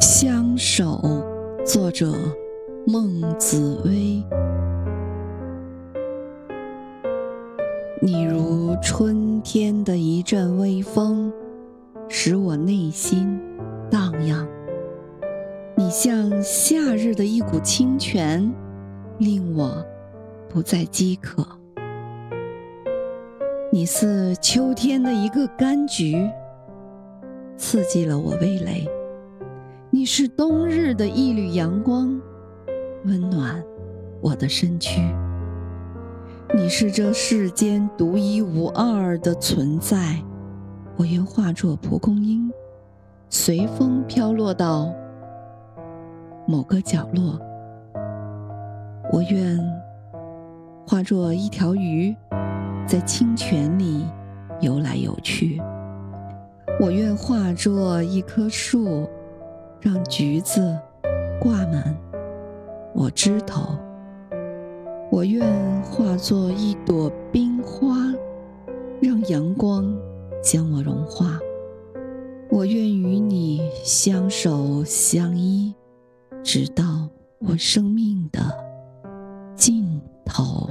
相守，作者孟子威。你如春天的一阵微风，使我内心荡漾；你像夏日的一股清泉，令我不再饥渴；你似秋天的一个柑橘，刺激了我味蕾；你是冬日的一缕阳光，温暖我的身躯。你是这世间独一无二的存在，我愿化作蒲公英，随风飘落到某个角落。我愿化作一条鱼，在清泉里游来游去。我愿化作一棵树，让橘子挂满我枝头。我愿化作一朵冰花，让阳光将我融化。我愿与你相守相依，直到我生命的尽头。